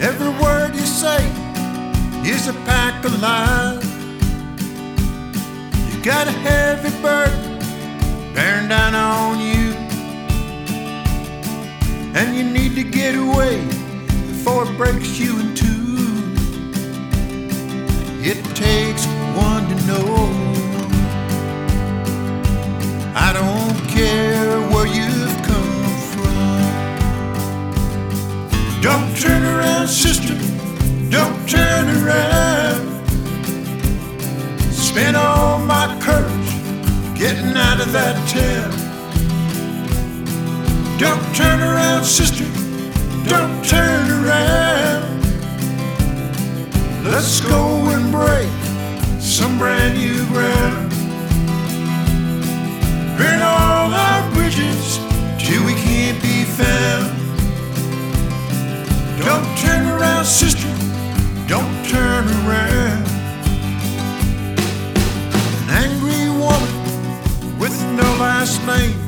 Every word you say is a pack of lies. You got a heavy burden bearing down on you, and you need to get away before it breaks you in two. It takes one to know. Don't turn around, sister. Don't turn around. Spent all my courage getting out of that town. Don't turn around, sister. Don't turn around. Let's go and break some brand new Don't turn around, sister. Don't turn around. An angry woman with no last name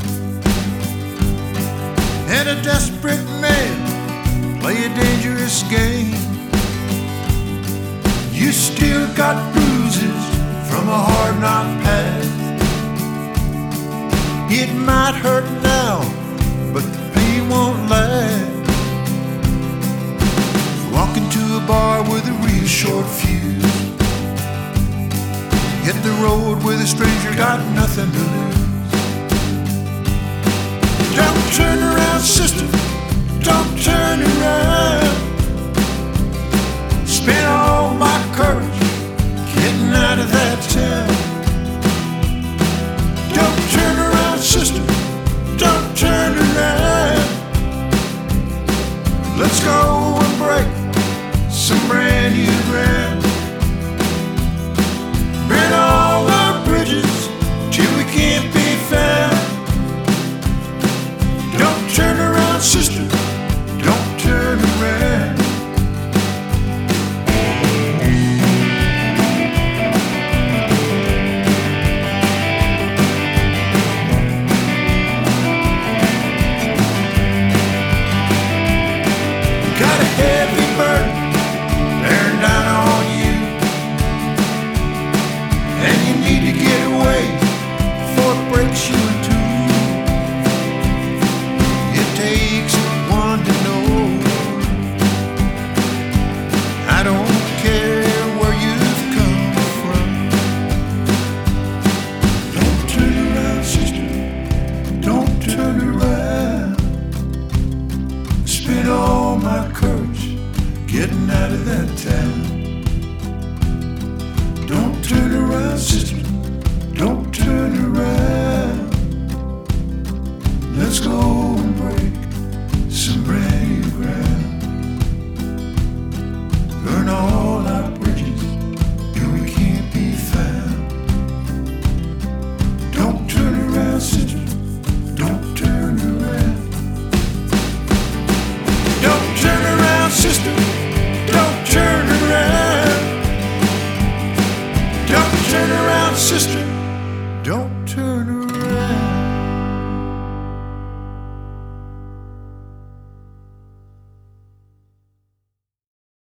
and a desperate man play a dangerous game. You still got bruises from a hard knock past. It might hurt short fuse. Hit the road with a stranger, got nothing to lose. Don't turn around, sister. Don't turn around. Spent all my courage getting out of that town. Don't turn around, sister. Don't turn around. Let's go and break some brand new Burn all our bridges till we can't be found. Don't turn around, sister. Don't turn around. Got a heavy getting out of that town. Don't turn around, sister.